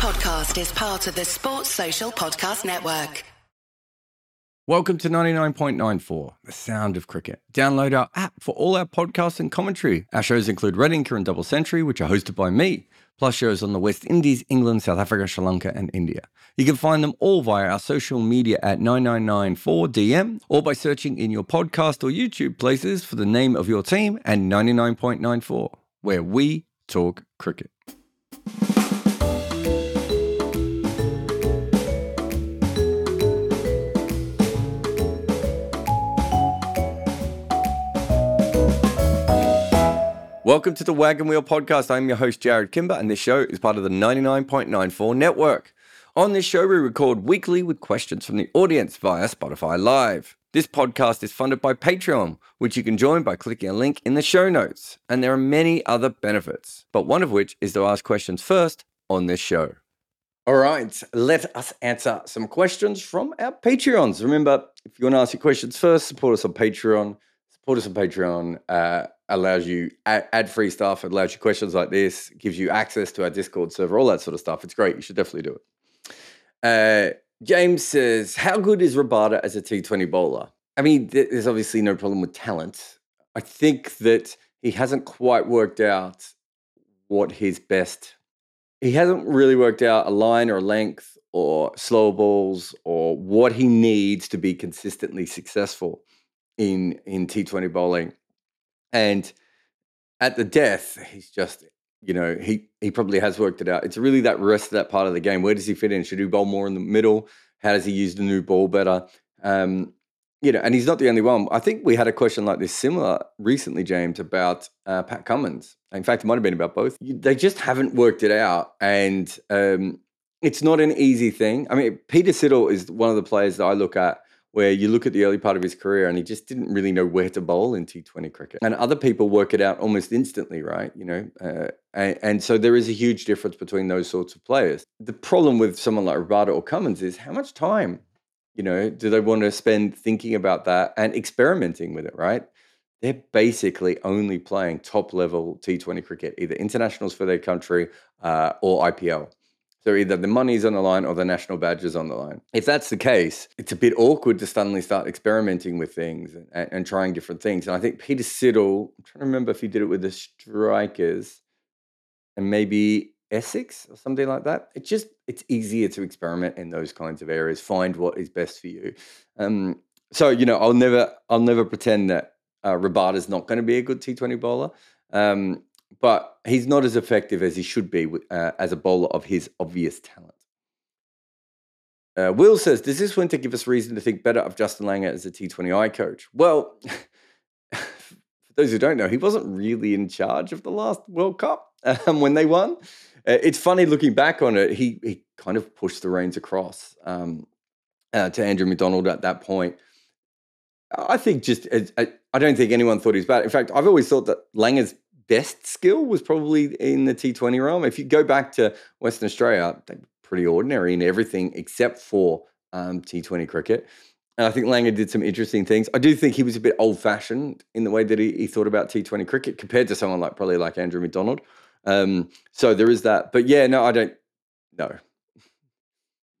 podcast is part of the Sports Social Podcast Network. Welcome to 99.94, the sound of cricket. Download our app for all our podcasts and commentary. Our shows include Red Inker and Double Century, which are hosted by me, plus shows on the West Indies, England, South Africa, Sri Lanka, and India. You can find them all via our social media at 9994DM or by searching in your podcast or YouTube places for the name of your team and 99.94, where we talk cricket. Welcome to the Wagon Wheel Podcast. I'm your host, Jarrod Kimber, and this show is part of the 99.94 network. On this show, we record weekly with questions from the audience via Spotify Live. This podcast is funded by Patreon, which you can join by clicking a link in the show notes. And there are many other benefits, but one of which is to ask questions first on this show. All right, let us answer some questions from our Patreons. Remember, if you want to ask your questions first, support us on Patreon. Support us on Patreon. Uh, allows you ad free stuff, it allows you questions like this, gives you access to our Discord server, all that sort of stuff. It's great. You should definitely do it. Uh, James says, How good is Rabada as a T20 bowler? I mean, there's obviously no problem with talent. I think that he hasn't quite worked out what his best, he hasn't really worked out a line or a length or slow balls or what he needs to be consistently successful in in T20 bowling. And at the death, he's just, you know, he he probably has worked it out. It's really that rest of that part of the game. Where does he fit in? Should he bowl more in the middle? How does he use the new ball better? Um, you know, and he's not the only one. I think we had a question like this similar recently, James, about uh, Pat Cummins. In fact, it might have been about both. They just haven't worked it out, and um, it's not an easy thing. I mean, Peter Siddle is one of the players that I look at where you look at the early part of his career and he just didn't really know where to bowl in T20 cricket. And other people work it out almost instantly, right? You know, uh, and, and, so there is a huge difference between those sorts of players. The problem with someone like Rabada or Cummins is how much time, you know, do they want to spend thinking about that and experimenting with it, right? They're basically only playing top level T20 cricket, either internationals for their country uh, or IPL. So either the money's on the line or the national badge is on the line. If that's the case, it's a bit awkward to suddenly start experimenting with things and, and trying different things. And I think Peter Siddle, I'm trying to remember if he did it with the strikers and maybe Essex or something like that. It's just it's easier to experiment in those kinds of areas. Find what is best for you. Um, so you know, I'll never I'll never pretend that uh, Rabada's not going to be a good T20 bowler. Um, but he's not as effective as he should be uh, as a bowler of his obvious talent. Uh, Will says, Does this winter give us reason to think better of Justin Langer as a T20I coach? Well, for those who don't know, he wasn't really in charge of the last World Cup um, when they won. Uh, it's funny looking back on it, he, he kind of pushed the reins across um, uh, to Andrew McDonald at that point. I think just, I, I don't think anyone thought he was bad. In fact, I've always thought that Langer's best skill was probably in the T20 realm. If you go back to Western Australia, they're pretty ordinary in everything except for um, T20 cricket. And I think Langer did some interesting things. I do think he was a bit old fashioned in the way that he, he, thought about T20 cricket compared to someone like probably like Andrew McDonald. Um, so there is that. But yeah, no, I don't. No.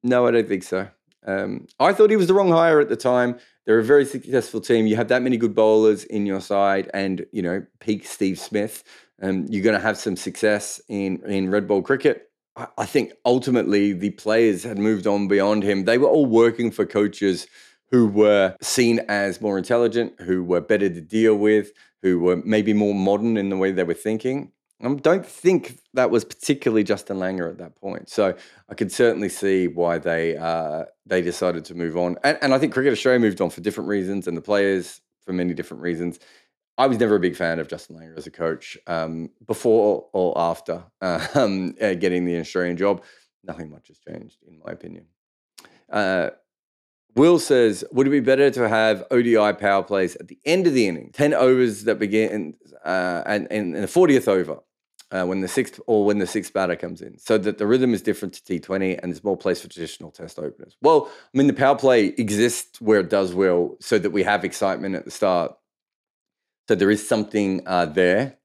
No, I don't think so. Um, I thought he was the wrong hire at the time. They're a very successful team. You have that many good bowlers in your side, and you know peak Steve Smith. Um, you're going to have some success in in red ball cricket. I, I think ultimately the players had moved on beyond him. They were all working for coaches who were seen as more intelligent, who were better to deal with, who were maybe more modern in the way they were thinking. I don't think that was particularly Justin Langer at that point. So I could certainly see why they uh, they decided to move on. And, and I think Cricket Australia moved on for different reasons, and the players for many different reasons. I was never a big fan of Justin Langer as a coach um, before or after um, uh, getting the Australian job. Nothing much has changed, in my opinion. Uh, Will says, would it be better to have ODI power plays at the end of the inning, 10 overs that begin uh, and, and the 40th over? Uh, when the sixth or when the sixth batter comes in, so that the rhythm is different to T20 and there's more place for traditional test openers. Well, I mean, the power play exists where it does well, so that we have excitement at the start. So there is something uh, there.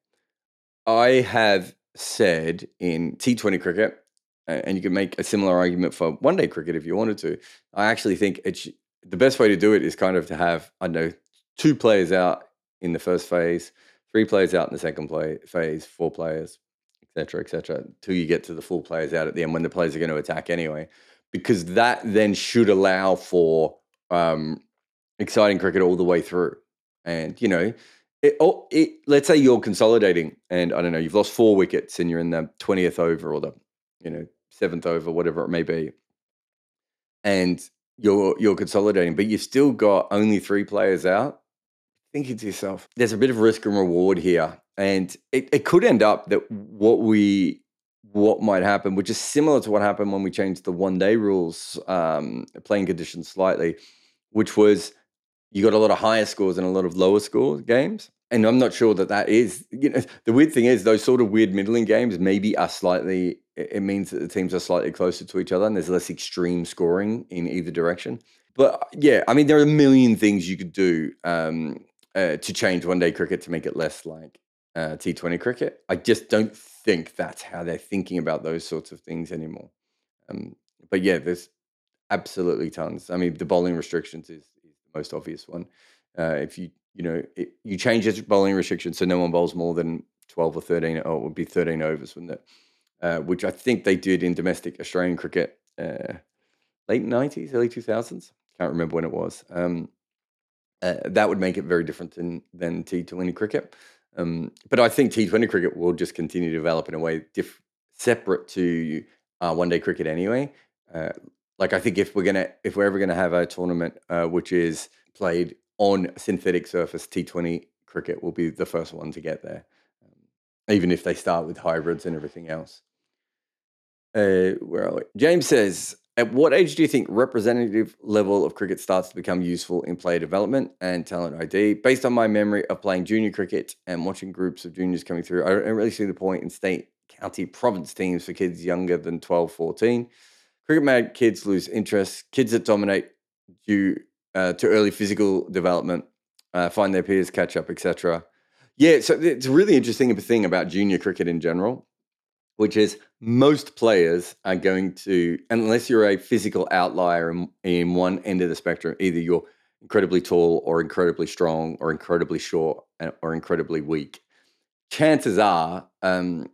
I have said in T20 cricket, and you can make a similar argument for one day cricket if you wanted to. I actually think it's the best way to do it is kind of to have I don't know two players out in the first phase, three players out in the second play phase, four players, etc., etc., till you get to the full players out at the end when the players are going to attack anyway, because that then should allow for um, exciting cricket all the way through. And you know, it, oh, it, let's say you're consolidating, and I don't know, you've lost four wickets, and you're in the twentieth over or the you know seventh over, whatever it may be, and you're you're consolidating, but you've still got only three players out. Thinking to yourself, there's a bit of risk and reward here, and it, it could end up that what we what might happen, which is similar to what happened when we changed the one day rules, um, playing conditions slightly, which was you got a lot of higher scores and a lot of lower score games. And I'm not sure that that is, you know, the weird thing is those sort of weird middling games maybe are slightly, it means that the teams are slightly closer to each other and there's less extreme scoring in either direction. But yeah, I mean, there are a million things you could do um, uh, to change one day cricket to make it less like uh, T20 cricket. I just don't think that's how they're thinking about those sorts of things anymore. Um, but yeah, there's absolutely tons. I mean, the bowling restrictions is, is the most obvious one. Uh, if you you know it, you change the bowling restrictions so no one bowls more than 12 or 13 or it would be 13 overs wouldn't it uh, which i think they did in domestic australian cricket uh, late 90s early 2000s can't remember when it was um, uh, that would make it very different than, than t20 cricket um, but i think t20 cricket will just continue to develop in a way diff- separate to uh, one day cricket anyway uh, like i think if we're gonna if we're ever gonna have a tournament uh, which is played on synthetic surface, T20 cricket will be the first one to get there, um, even if they start with hybrids and everything else. Uh, where are we? James says, at what age do you think representative level of cricket starts to become useful in player development and talent ID? Based on my memory of playing junior cricket and watching groups of juniors coming through, I don't really see the point in state, county, province teams for kids younger than 12, 14. Cricket mad kids lose interest. Kids that dominate due uh, to early physical development, uh, find their peers, catch up, etc. Yeah, so it's a really interesting thing about junior cricket in general, which is most players are going to, unless you're a physical outlier in, in one end of the spectrum, either you're incredibly tall or incredibly strong or incredibly short uh, or incredibly weak. Chances are um,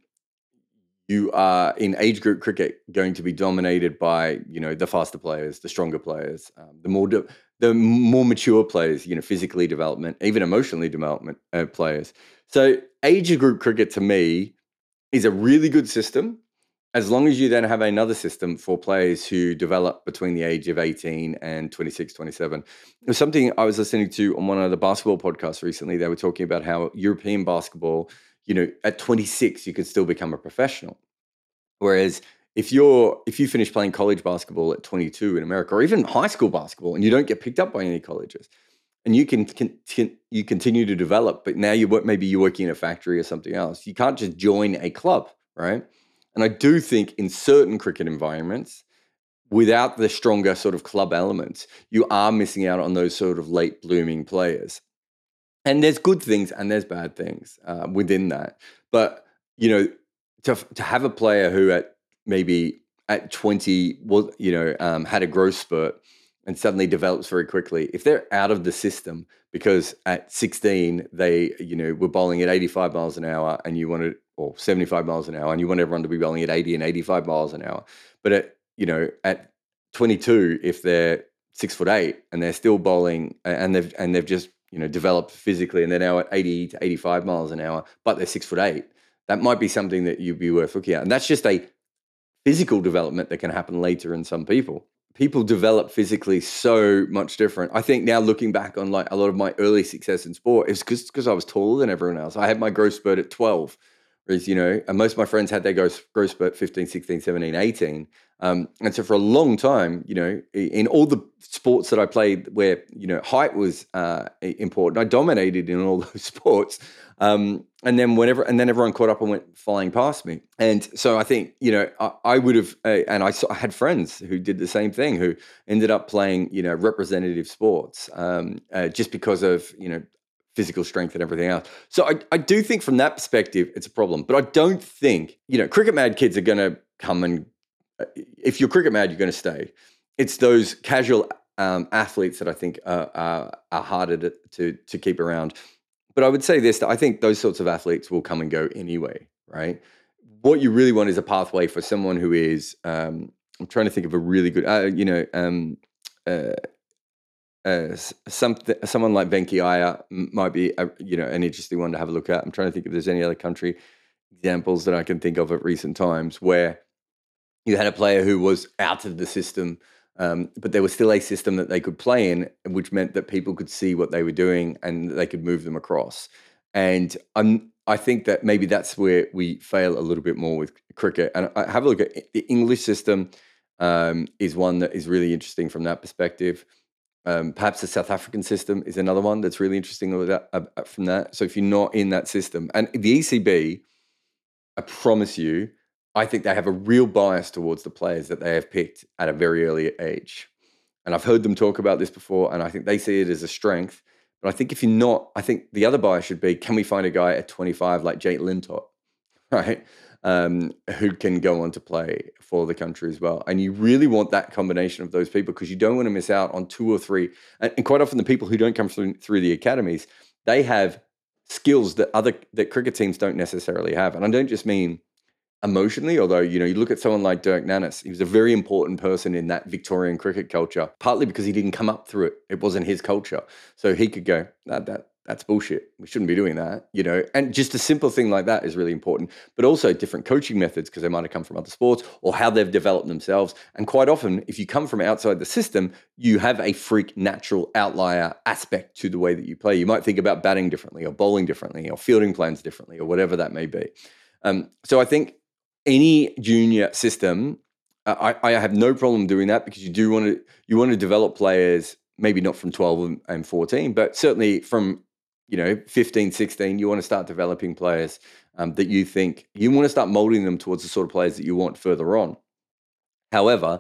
you are in age group cricket going to be dominated by you know the faster players, the stronger players, um, the more de- the more mature players, you know, physically development, even emotionally development uh, players. So age group cricket to me is a really good system. As long as you then have another system for players who develop between the age of 18 and 26 27 it was something i was listening to on one of the basketball podcasts recently. They were talking about how european basketball you know at 26 you can still become a professional. Whereas if you're if you finish playing college basketball at 22 in America or even high school basketball and you don't get picked up by any colleges and you can, can, can you continue to develop but now you work maybe you're working in a factory or something else. You can't just join a club right? And I do think in certain cricket environments without the stronger sort of club elements you are missing out on those sort of late blooming players. And there's good things and there's bad things uh, within that. But you know to, to have a player who at maybe at 20 was you know um, had a growth spurt and suddenly develops very quickly. If they're out of the system because at 16 they you know were bowling at 85 miles an hour and you wanted or 75 miles an hour and you want everyone to be bowling at 80 and 85 miles an hour. But at you know at 22 if they're six foot eight and they're still bowling and they've and they've just you know developed physically and they're now at 80 to 85 miles an hour but they're six foot eight that might be something that you'd be worth looking at. And that's just a physical development that can happen later in some people. People develop physically so much different. I think now looking back on like a lot of my early success in sport is just because I was taller than everyone else. I had my growth spurt at 12, whereas, you know, and most of my friends had their growth, growth spurt 15, 16, 17, 18. Um, and so for a long time, you know, in all the sports that I played where, you know, height was uh, important, I dominated in all those sports. Um, and then whenever, and then everyone caught up and went flying past me. And so I think, you know, I, I would have, uh, and I, saw, I, had friends who did the same thing, who ended up playing, you know, representative sports um, uh, just because of, you know, physical strength and everything else. So I, I do think from that perspective, it's a problem. But I don't think, you know, cricket mad kids are going to come and if you're cricket mad, you're going to stay. It's those casual um, athletes that I think are, are, are harder to, to, to keep around. But I would say this: that I think those sorts of athletes will come and go anyway, right? What you really want is a pathway for someone who is. Um, I'm trying to think of a really good, uh, you know, um, uh, uh, something, someone like Venki Iyer might be, a, you know, an interesting one to have a look at. I'm trying to think if there's any other country examples that I can think of at recent times where you had a player who was out of the system, um, but there was still a system that they could play in, which meant that people could see what they were doing and they could move them across. And I'm, I think that maybe that's where we fail a little bit more with cricket. And I have a look at the English system um, is one that is really interesting from that perspective. Um, perhaps the South African system is another one that's really interesting from that. So if you're not in that system, and the ECB, I promise you, I think they have a real bias towards the players that they have picked at a very early age. And I've heard them talk about this before, and I think they see it as a strength. But I think if you're not, I think the other bias should be can we find a guy at 25 like Jake Lintott, right? um, who can go on to play for the country as well. And you really want that combination of those people because you don't want to miss out on two or three. And, and quite often, the people who don't come through, through the academies, they have skills that other that cricket teams don't necessarily have. And I don't just mean emotionally, although you know you look at someone like Dirk Nannes, he was a very important person in that Victorian cricket culture, partly because he didn't come up through it; it wasn't his culture, so he could go that that that's bullshit. We shouldn't be doing that, you know. And just a simple thing like that is really important. But also different coaching methods because they might have come from other sports or how they've developed themselves. And quite often, if you come from outside the system, you have a freak natural outlier aspect to the way that you play. You might think about batting differently or bowling differently or fielding plans differently or whatever that may be. Um, so I think any junior system, uh, I, I have no problem doing that because you do want to you want to develop players maybe not from 12 and 14 but certainly from you know 15 16 you want to start developing players um, that you think you want to start molding them towards the sort of players that you want further on. However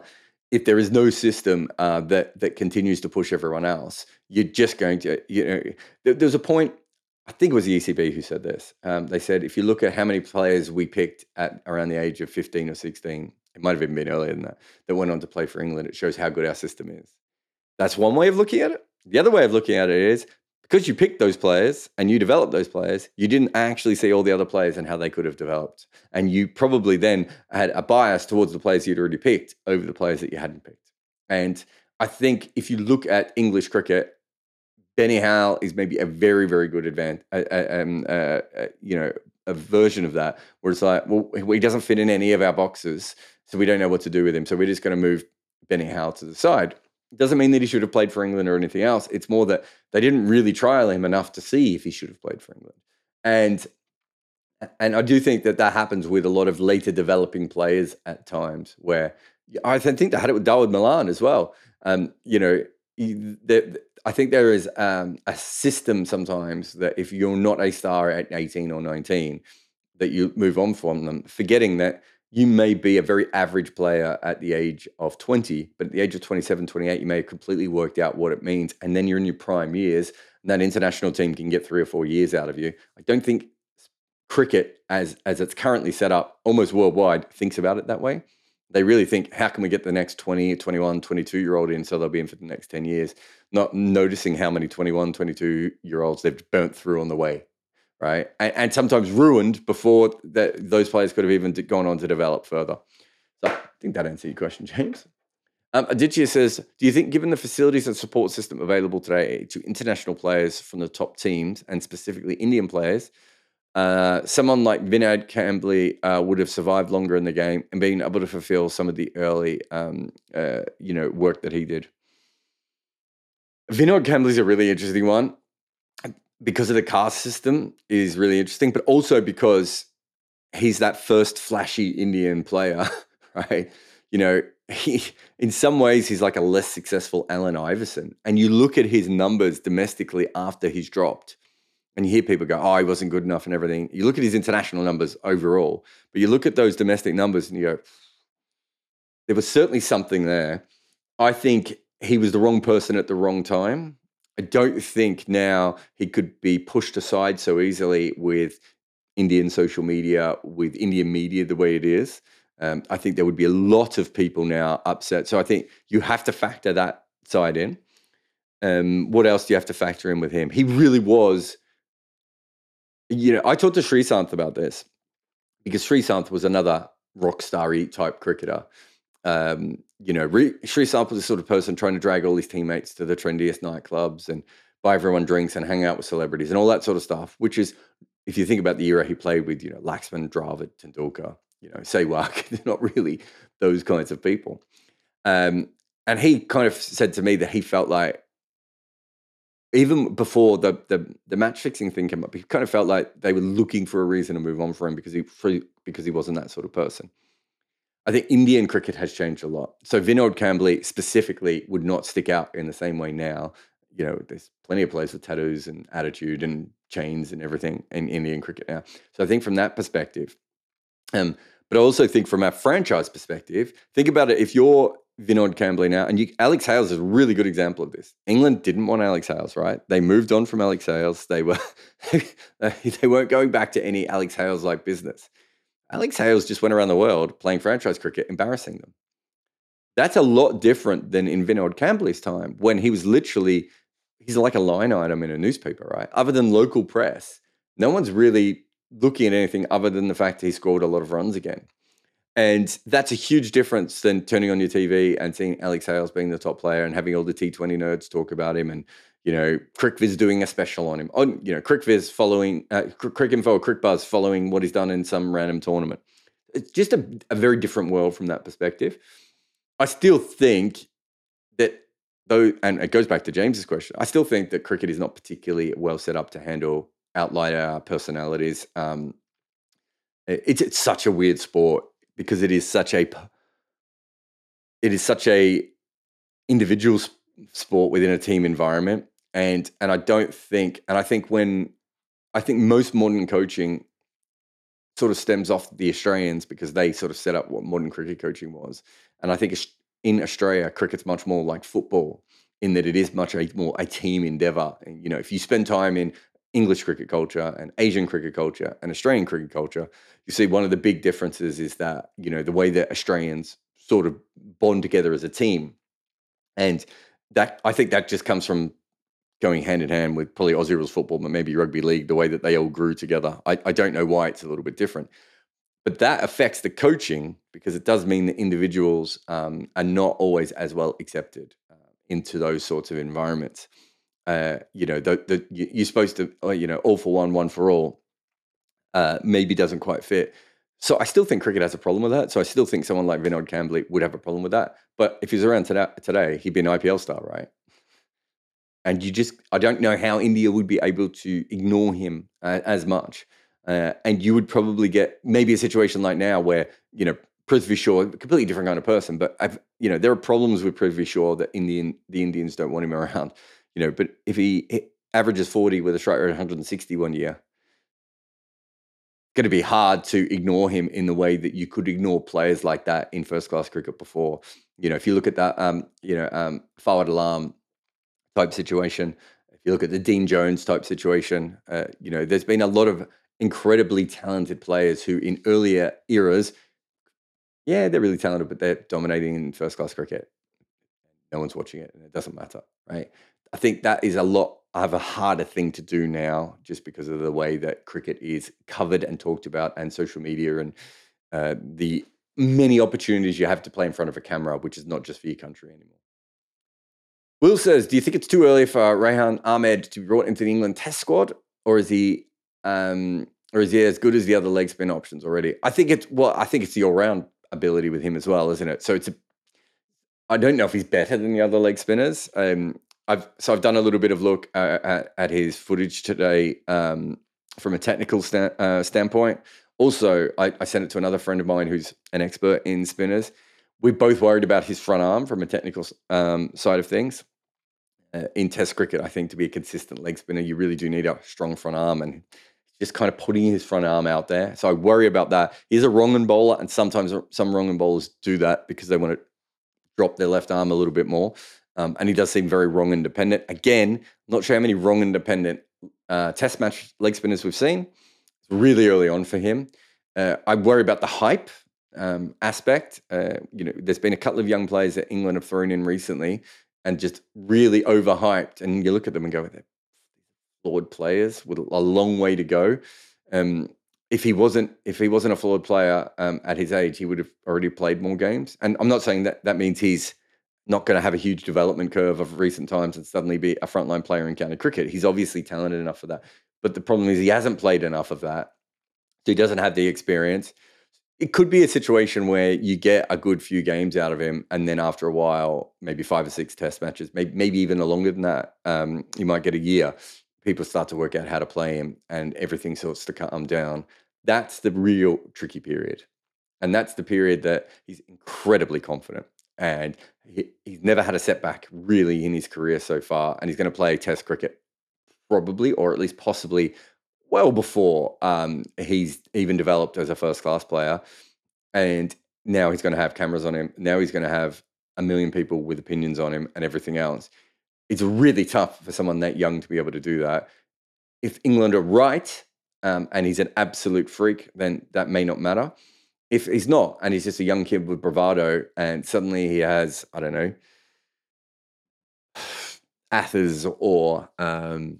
if there is no system uh, that that continues to push everyone else you're just going to you know there's a point I think it was the ECB who said this. Um, they said if you look at how many players we picked at around the age of 15 or 16, it might have even been earlier than that, that went on to play for England, it shows how good our system is. That's one way of looking at it. The other way of looking at it is because you picked those players and you developed those players, you didn't actually see all the other players and how they could have developed. And you probably then had a bias towards the players you'd already picked over the players that you hadn't picked. And I think if you look at English cricket, Benny Howell is maybe a very, very good advance, um, uh, you know, a version of that where it's like, well, he doesn't fit in any of our boxes, so we don't know what to do with him. So we're just going to move Benny Howell to the side doesn't mean that he should have played for England or anything else. It's more that they didn't really trial him enough to see if he should have played for England. And and I do think that that happens with a lot of later developing players at times where I think they had it with Dawid Malan as well. Um, you know, I think there is um, a system sometimes that if you're not a star at 18 or 19, that you move on from them, forgetting that you may be a very average player at the age of 20, but at the age of 27, 28, you may have completely worked out what it means. And then you're in your prime years, and that international team can get three or four years out of you. I don't think cricket, as, as it's currently set up almost worldwide, thinks about it that way. They really think, how can we get the next 20, 21, 22 year old in so they'll be in for the next 10 years? Not noticing how many 21, 22 year olds they've burnt through on the way right? And, and sometimes ruined before that those players could have even gone on to develop further. So I think that answers your question, James. Um, Aditya says, do you think, given the facilities and support system available today to international players from the top teams and specifically Indian players, uh, someone like Vinod Kambli uh, would have survived longer in the game and been able to fulfill some of the early, um, uh, you know, work that he did? Vinod Kambli is a really interesting one because of the caste system is really interesting, but also because he's that first flashy Indian player, right? You know, he in some ways he's like a less successful Allen Iverson. And you look at his numbers domestically after he's dropped, and you hear people go, "Oh, he wasn't good enough," and everything. You look at his international numbers overall, but you look at those domestic numbers, and you go, "There was certainly something there." I think he was the wrong person at the wrong time I don't think now he could be pushed aside so easily with Indian social media, with Indian media the way it is. Um, I think there would be a lot of people now upset. So I think you have to factor that side in. Um, what else do you have to factor in with him? He really was. You know, I talked to Sreesanth about this because Sreesanth was another rock starry type cricketer. Um, you know, Re- Santh was the sort of person trying to drag all his teammates to the trendiest nightclubs and buy everyone drinks and hang out with celebrities and all that sort of stuff. Which is, if you think about the era he played with, you know, Laxman, Dravid, Tendulkar, you know, Sehwag, they're not really those kinds of people. Um, and he kind of said to me that he felt like even before the the, the match fixing thing came up, he kind of felt like they were looking for a reason to move on for him because he because he wasn't that sort of person. I think Indian cricket has changed a lot. So Vinod Kambli specifically would not stick out in the same way now. You know, there's plenty of players with tattoos and attitude and chains and everything in Indian cricket now. So I think from that perspective, um, but I also think from a franchise perspective, think about it. If you're Vinod Kambli now, and you, Alex Hales is a really good example of this. England didn't want Alex Hales, right? They moved on from Alex Hales. They were they weren't going back to any Alex Hales like business. Alex Hales just went around the world playing franchise cricket, embarrassing them. That's a lot different than in Vinod Kambli's time when he was literally he's like a line item in a newspaper, right? Other than local press, no one's really looking at anything other than the fact he scored a lot of runs again. And that's a huge difference than turning on your TV and seeing Alex Hales being the top player and having all the T20 nerds talk about him and, you know, CricViz doing a special on him. On, you know, CricViz following, uh, Cricinfo or CricBuzz following what he's done in some random tournament. It's just a, a very different world from that perspective. I still think that, though, and it goes back to James's question, I still think that cricket is not particularly well set up to handle outlier personalities. Um, it's, it's such a weird sport because it is such a it is such a individual sport within a team environment and and I don't think and I think when I think most modern coaching sort of stems off the Australians because they sort of set up what modern cricket coaching was and I think in Australia cricket's much more like football in that it is much a, more a team endeavor and, you know if you spend time in English cricket culture and Asian cricket culture and Australian cricket culture, you see one of the big differences is that, you know, the way that Australians sort of bond together as a team. And that I think that just comes from going hand in hand with probably Aussie rules football, but maybe rugby league, the way that they all grew together. I, I don't know why it's a little bit different. But that affects the coaching because it does mean that individuals um, are not always as well accepted uh, into those sorts of environments uh, you know, the, the, you're supposed to, uh, you know, all for one, one for all, uh, maybe doesn't quite fit. So I still think cricket has a problem with that. So I still think someone like Vinod Kambli would have a problem with that. But if he's around today, today he'd be an IPL star, right? And you just, I don't know how India would be able to ignore him uh, as much. Uh, and you would probably get maybe a situation like now where, you know, Prithvi Shaw, completely different kind of person, but I've, you know, there are problems with Prithvi Shaw that Indian, the Indians don't want him around you know, but if he averages 40 with a strike rate of 160 one year, it's going to be hard to ignore him in the way that you could ignore players like that in first class cricket before. You know, if you look at that, um, you know, um, Fawad Alam type situation, if you look at the Dean Jones type situation, uh, you know, there's been a lot of incredibly talented players who in earlier eras, yeah, they're really talented, but they're dominating in first class cricket. No one's watching it and it doesn't matter, right? I think that is a lot of a harder thing to do now just because of the way that cricket is covered and talked about and social media and uh, the many opportunities you have to play in front of a camera, which is not just for your country anymore. Will says, Do you think it's too early for Rehan Ahmed to be brought into the England test squad? Or is he um, or is he as good as the other leg spin options already? I think it's well, I think it's the all round ability with him as well, isn't it? So it's a I don't know if he's better than the other leg spinners. Um, I've so I've done a little bit of look at, at, his footage today um, from a technical sta- uh, standpoint. Also, I, I, sent it to another friend of mine who's an expert in spinners. We're both worried about his front arm from a technical um, side of things. Uh, in Test cricket, I think to be a consistent leg spinner, you really do need a strong front arm and just kind of putting his front arm out there. So I worry about that. He's a wrong'un bowler, and sometimes some wrong'un bowlers do that because they want to drop their left arm a little bit more. Um, and he does seem very wrong'un dependent. Again, not sure how many wrong'un dependent uh, test match leg spinners we've seen. It's really early on for him. Uh, I worry about the hype um, aspect. Uh, you know, there's been a couple of young players that England have thrown in recently and just really overhyped. And you look at them and go, they're flawed players with a long way to go. Um, if he wasn't if he wasn't a flawed player um, at his age, he would have already played more games. And I'm not saying that that means he's not going to have a huge development curve of recent times and suddenly be a frontline player in county cricket. He's obviously talented enough for that. But the problem is he hasn't played enough of that. So he doesn't have the experience. It could be a situation where you get a good few games out of him, and then after a while, maybe five or six test matches, maybe, maybe even longer than that, um, you might get a year. People start to work out how to play him, and everything starts to calm down. That's the real tricky period. And that's the period that he's incredibly confident. And he, he's never had a setback really in his career so far. And he's going to play Test cricket probably, or at least possibly, well before um, he's even developed as a first class player. And now he's going to have cameras on him. Now he's going to have a million people with opinions on him and everything else. It's really tough for someone that young to be able to do that. If England are right um, and he's an absolute freak, then that may not matter. If he's not, and he's just a young kid with bravado, and suddenly he has, I don't know, Athers or um,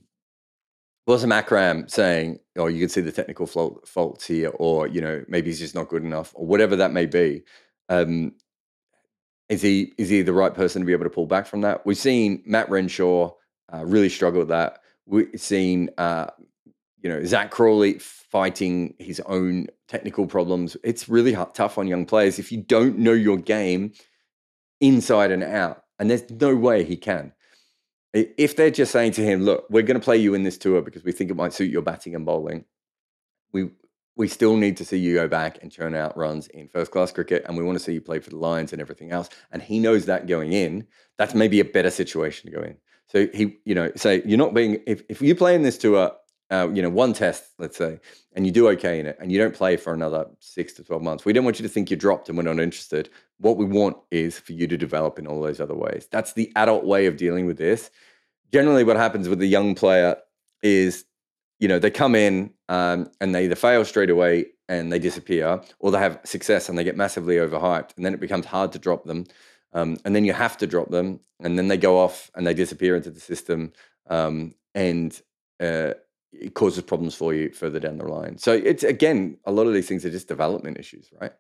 Wasim Akram saying, "Oh, you can see the technical fault, faults here," or you know, maybe he's just not good enough, or whatever that may be. Um, is he is he the right person to be able to pull back from that? We've seen Matt Renshaw uh, really struggle with that. We've seen uh, you know Zak Crawley fighting his own technical problems. It's really tough on young players if you don't know your game inside and out, and there's no way he can. If they're just saying to him, "Look, we're going to play you in this tour because we think it might suit your batting and bowling," we we still need to see you go back and churn out runs in first class cricket, and we want to see you play for the Lions and everything else. And he knows that going in, that's maybe a better situation to go in. So he, you know, say you're not being if if you play in this tour uh, you know, one test, let's say, and you do okay in it, and you don't play for another six to 12 months, we don't want you to think you're dropped and we're not interested. What we want is for you to develop in all those other ways. That's the adult way of dealing with this. Generally, what happens with a young player is, you know, they come in um, and they either fail straight away and they disappear, or they have success and they get massively overhyped, and then it becomes hard to drop them. Um, and then you have to drop them, and then they go off and they disappear into the system. Um, and uh, it causes problems for you further down the line. So it's again, a lot of these things are just development issues, right?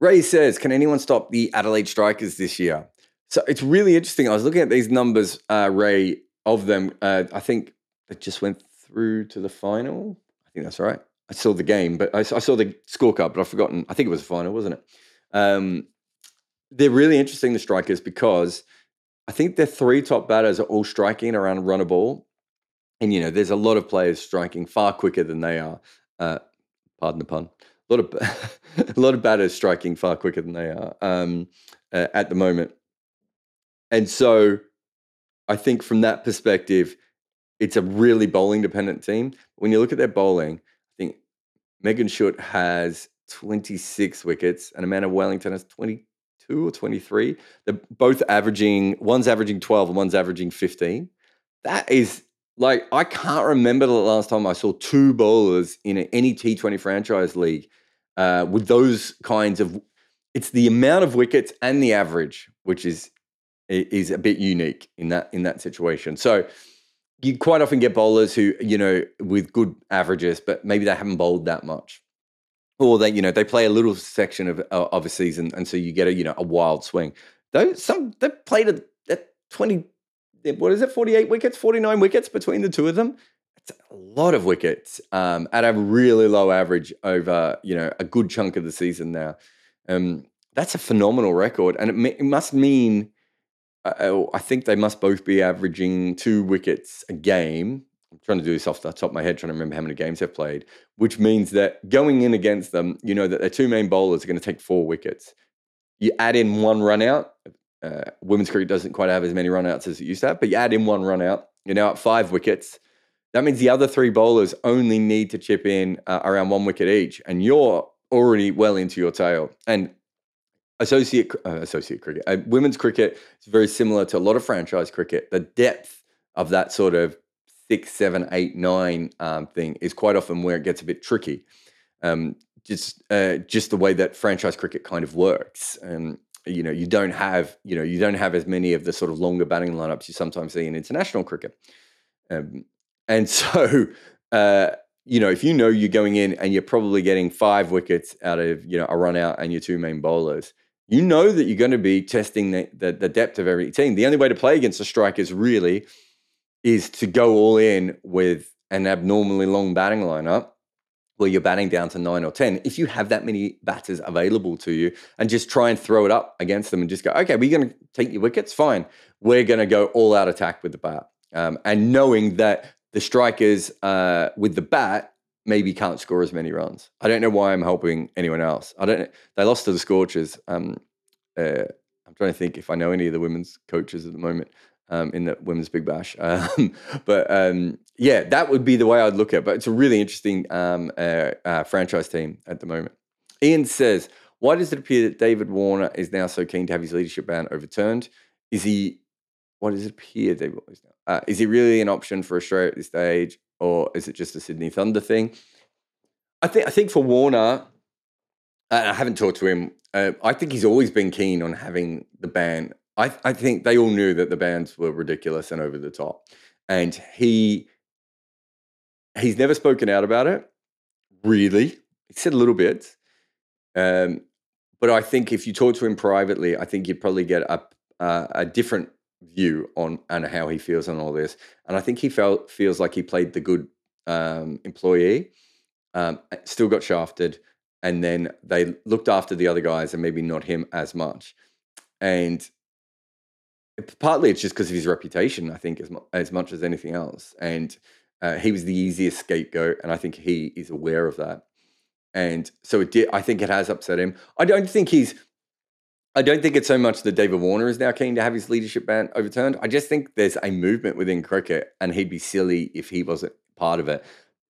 Ray says, "Can anyone stop the Adelaide Strikers this year?" So it's really interesting. I was looking at these numbers, uh, Ray, of them. Uh, I think they just went through to the final. I think that's right. I saw the game, but I, I saw the scorecard, but I've forgotten. I think it was a final, wasn't it? Um, they're really interesting, the strikers, because I think their three top batters are all striking around run ball and you know, there's a lot of players striking far quicker than they are. Uh, pardon the pun. A lot of a lot of batters striking far quicker than they are um, uh, at the moment. And so, I think from that perspective, it's a really bowling dependent team. When you look at their bowling, I think Megan Schutt has 26 wickets and Amanda Wellington has 22 or 23. They're both averaging, one's averaging 12 and one's averaging 15. That is like I can't remember the last time I saw two bowlers in any T20 franchise league uh, with those kinds of. It's the amount of wickets and the average, which is is a bit unique in that in that situation. So you quite often get bowlers who you know with good averages, but maybe they haven't bowled that much, or they you know they play a little section of of a season, and so you get a you know a wild swing. Though some they played a, a twenty what is it, 48 wickets, 49 wickets between the two of them. It's a lot of wickets um, at a really low average over, you know, a good chunk of the season now. Um, that's a phenomenal record. And it, it must mean, uh, oh, I think they must both be averaging two wickets a game. I'm trying to do this off the top of my head, trying to remember how many games they've played, which means that going in against them, you know that their two main bowlers are going to take four wickets. You add in one run out, uh, women's cricket doesn't quite have as many runouts as it used to have, but you add in one run out, you're now at five wickets. That means the other three bowlers only need to chip in uh, around one wicket each, and you're already well into your tail. And associate uh, associate cricket, uh, women's cricket is very similar to a lot of franchise cricket. The depth of that sort of six, seven, eight, nine um, thing is quite often where it gets a bit tricky. Um, just uh, just the way that franchise cricket kind of works. You know, you don't have you know you don't have as many of the sort of longer batting lineups you sometimes see in international cricket, um, and so. Uh, you know, if you know you're going in and you're probably getting five wickets out of, you know, a run out and your two main bowlers, you know that you're going to be testing the, the, the, depth of every team. The only way to play against the strikers really is to go all in with an abnormally long batting lineup where you're batting down to nine or 10. If you have that many batters available to you and just try and throw it up against them and just go, okay, we're going to take your wickets, fine. We're going to go all out attack with the bat. Um, and knowing that the strikers uh, with the bat maybe can't score as many runs. I don't know why I'm helping anyone else. I don't. They lost to the Scorchers. Um, uh, I'm trying to think if I know any of the women's coaches at the moment um, in the women's Big Bash. Um, but um, yeah, that would be the way I'd look at. it. But it's a really interesting um, uh, uh, franchise team at the moment. Ian says, "Why does it appear that David Warner is now so keen to have his leadership ban overturned? Is he? What does it appear David is now? Uh, is he really an option for Australia at this stage, or is it just a Sydney Thunder thing? I think I think for Warner, I haven't talked to him. Uh, I think he's always been keen on having the ban. I, I think they all knew that the bans were ridiculous and over the top, and he he's never spoken out about it. Really, he said a little bit, um, but I think if you talk to him privately, I think you'd probably get a a different view on and how he feels on all this. And I think he felt feels like he played the good um, employee, um, still got shafted, and then they looked after the other guys and maybe not him as much. And partly it's just because of his reputation, I think, as, as much as anything else. And uh, he was the easiest scapegoat, and I think he is aware of that. And so it did. I think it has upset him. I don't think he's I don't think it's so much that David Warner is now keen to have his leadership ban overturned. I just think there's a movement within cricket, and he'd be silly if he wasn't part of it.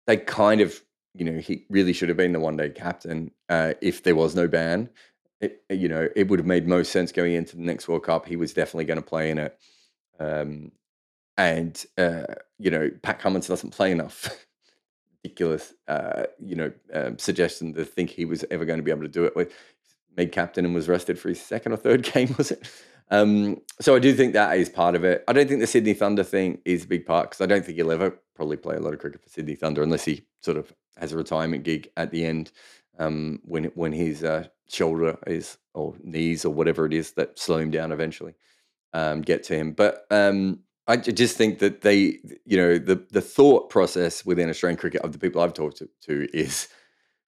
They kind of, you know, he really should have been the one day captain uh, if there was no ban. It, you know, it would have made most sense going into the next World Cup. He was definitely going to play in it. Um, and, uh, you know, Pat Cummins doesn't play enough. Ridiculous, uh, you know, um, suggestion to think he was ever going to be able to do it. With made captain and was rested for his second or third game, was it? Um, so I do think that is part of it. I don't think the Sydney Thunder thing is a big part because I don't think he'll ever probably play a lot of cricket for Sydney Thunder unless he sort of has a retirement gig at the end um, when when his uh, shoulder is or knees or whatever it is that slow him down eventually um, get to him. But um, I just think that they, you know, the the thought process within Australian cricket of the people I've talked to, to is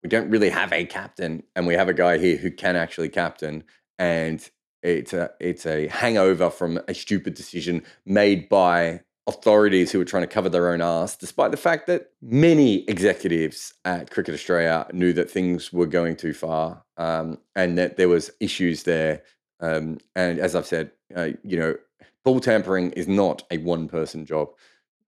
we don't really have a captain, and we have a guy here who can actually captain, and it's a it's a hangover from a stupid decision made by authorities who were trying to cover their own ass, despite the fact that many executives at Cricket Australia knew that things were going too far um, and that there was issues there. Um, and as I've said, uh, you know, ball tampering is not a one person job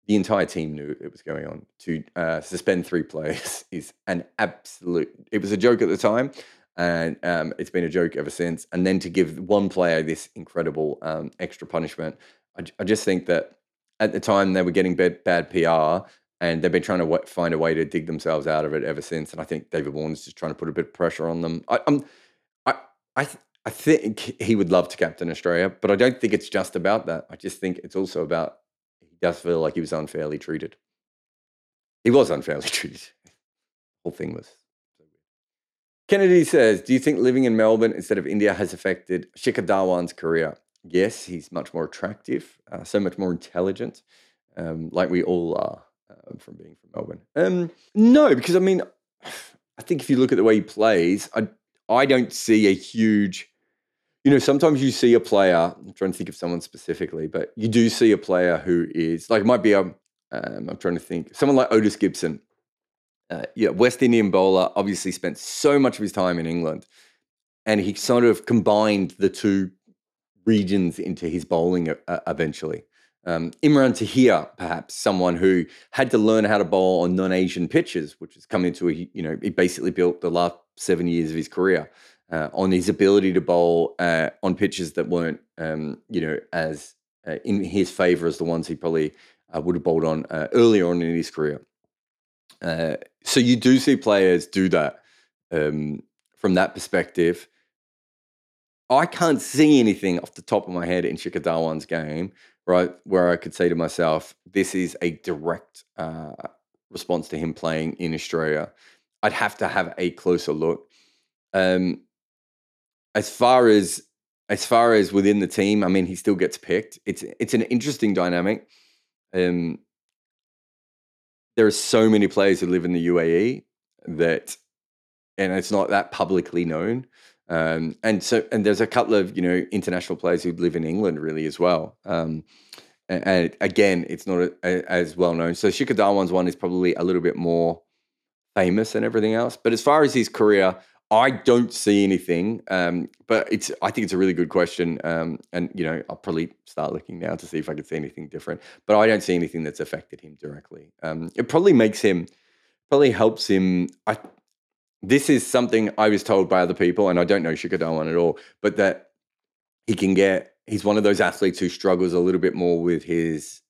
the entire team knew it was going on. To uh, suspend three players is an absolute. It was a joke at the time, and um, it's been a joke ever since. And then to give one player this incredible um, extra punishment, I, I, just think that at the time they were getting bad, bad PR, and they've been trying to w- find a way to dig themselves out of it ever since. And I think David Warner's just trying to put a bit of pressure on them. I, I'm, I, I. Th- I think he would love to captain Australia, but I don't think it's just about that. I just think it's also about he does feel like he was unfairly treated. He was unfairly treated. the whole thing was. Kennedy says, Do you think living in Melbourne instead of India has affected Shikhar Dhawan's career? Yes, he's much more attractive, uh, so much more intelligent, um, like we all are uh, from being from Melbourne. Um, no, because I mean, I think if you look at the way he plays, I, I don't see a huge you know, sometimes you see a player, I'm trying to think of someone specifically, but you do see a player who is like, it might be a, um, I'm trying to think, someone like Otis Gibson. Uh, yeah, West Indian bowler, obviously spent so much of his time in England. And he sort of combined the two regions into his bowling uh, eventually. Um, Imran Tahir, perhaps someone who had to learn how to bowl on non-Asian pitches, which is coming into a, you know, he basically built the last seven years of his career uh, on his ability to bowl uh, on pitches that weren't, um, you know, as uh, in his favour as the ones he probably uh, would have bowled on uh, earlier on in his career. Uh, so you do see players do that. um, from that perspective. I can't see anything off the top of my head in Shikhar Dhawan's game, right, where I could say to myself, this is a direct uh, response to him playing in Australia. I'd have to have a closer look. Um, as far as as far as within the team, I mean, he still gets picked. It's it's an interesting dynamic. Um, there are so many players who live in the UAE that, and it's not that publicly known. Um, and so, and there's a couple of you know international players who live in England really as well. Um, and, and, again, it's not a, a, as well known. So Shikhar Dhawan's one is probably a little bit more famous than everything else. But as far as his career, I don't see anything, um, but it's. I think it's a really good question, um, and you know, I'll probably start looking now to see if I can see anything different. But I don't see anything that's affected him directly. Um, it probably makes him, probably helps him. I. This is something I was told by other people, and I don't know Shikhar Dhawan at all, but that he can get. He's one of those athletes who struggles a little bit more with his.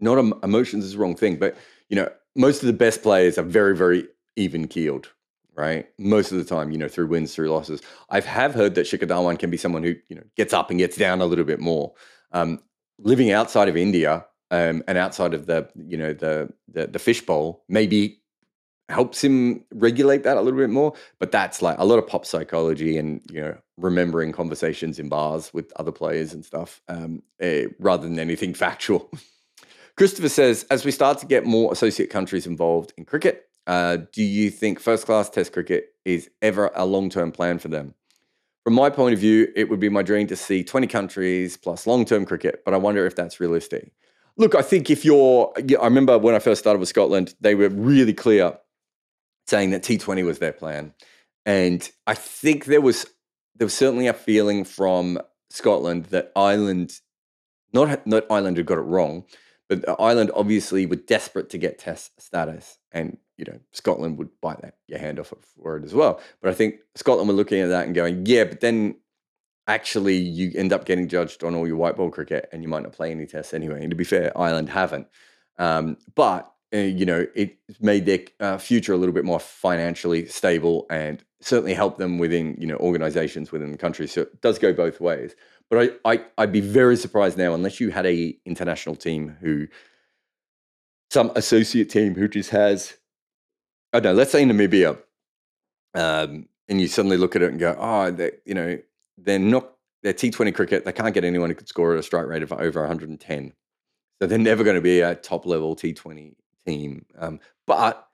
Not emotions is the wrong thing, but you know, most of the best players are very, very even keeled right? Most of the time, you know, through wins, through losses. I have heard that Shikhar Dhawan can be someone who, you know, gets up and gets down a little bit more. Um, living outside of India um, and outside of the, you know, the, the the fishbowl maybe helps him regulate that a little bit more. But that's like a lot of pop psychology and you know remembering conversations in bars with other players and stuff, um, eh, rather than anything factual. Christopher says, as we start to get more associate countries involved in cricket, uh, do you think first class Test cricket is ever a long term plan for them? From my point of view, it would be my dream to see 20 countries plus long term cricket, but I wonder if that's realistic. Look, I think if you're, I remember when I first started with Scotland, they were really clear saying that T20 was their plan. And I think there was there was certainly a feeling from Scotland that Ireland, not not Ireland had got it wrong, but Ireland obviously were desperate to get Test status, and you know, Scotland would bite that your hand off for it as well. But I think Scotland were looking at that and going, yeah, but then actually you end up getting judged on all your white ball cricket and you might not play any tests anyway. And to be fair, Ireland haven't. Um, but uh, you know, it made their uh, future a little bit more financially stable and certainly helped them within you know organizations within the country. So it does go both ways. But I, I I'd be very surprised now unless you had a international team who some associate team who just has I don't know, let's say Namibia, um, and you suddenly look at it and go, oh, they, you know, they're not, they're T20 cricket. They can't get anyone who could score at a strike rate of over 110. So they're never going to be a top level T20 team. Um, but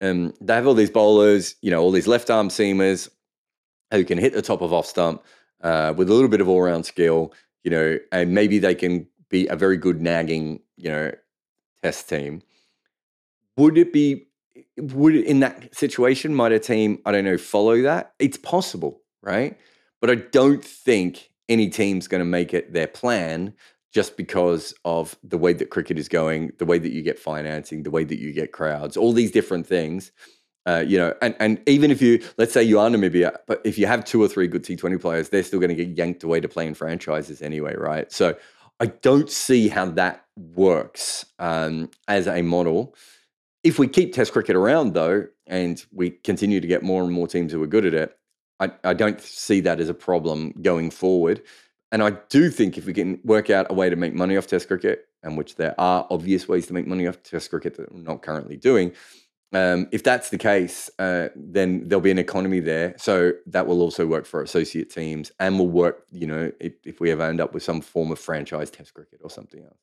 um, they have all these bowlers, you know, all these left arm seamers who can hit the top of off stump uh, with a little bit of all round skill, you know, and maybe they can be a very good nagging, you know, test team. Would it be would in that situation might a team I don't know follow that? It's possible, right? But I don't think any team's going to make it their plan just because of the way that cricket is going, the way that you get financing, the way that you get crowds, all these different things. Uh, you know, and and even if you let's say you are Namibia, but if you have two or three good T20 players, they're still going to get yanked away to play in franchises anyway, right? So I don't see how that works um, as a model. If we keep Test cricket around, though, and we continue to get more and more teams who are good at it, I, I don't see that as a problem going forward. And I do think if we can work out a way to make money off Test cricket, and which there are obvious ways to make money off Test cricket that we're not currently doing, um, if that's the case, uh, then there'll be an economy there. So that will also work for associate teams and will work, you know, if, if we ever end up with some form of franchise Test cricket or something else.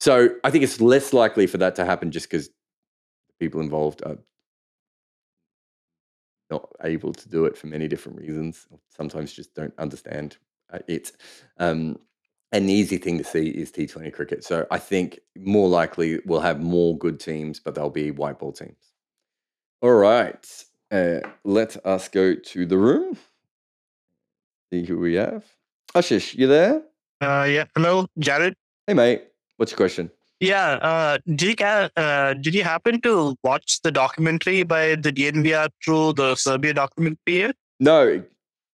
So I think it's less likely for that to happen just because people involved are not able to do it for many different reasons. Sometimes just don't understand it. Um, and the easy thing to see is T20 cricket. So I think more likely we'll have more good teams, but they'll be white ball teams. All right. Uh, let us go to the room. See who we have. Ashish, you there? Uh, yeah. Hello, Jarrod. Hey, mate. What's your question? Yeah. Uh, did you uh, did you happen to watch the documentary by the DNVR through the Serbia documentary? No,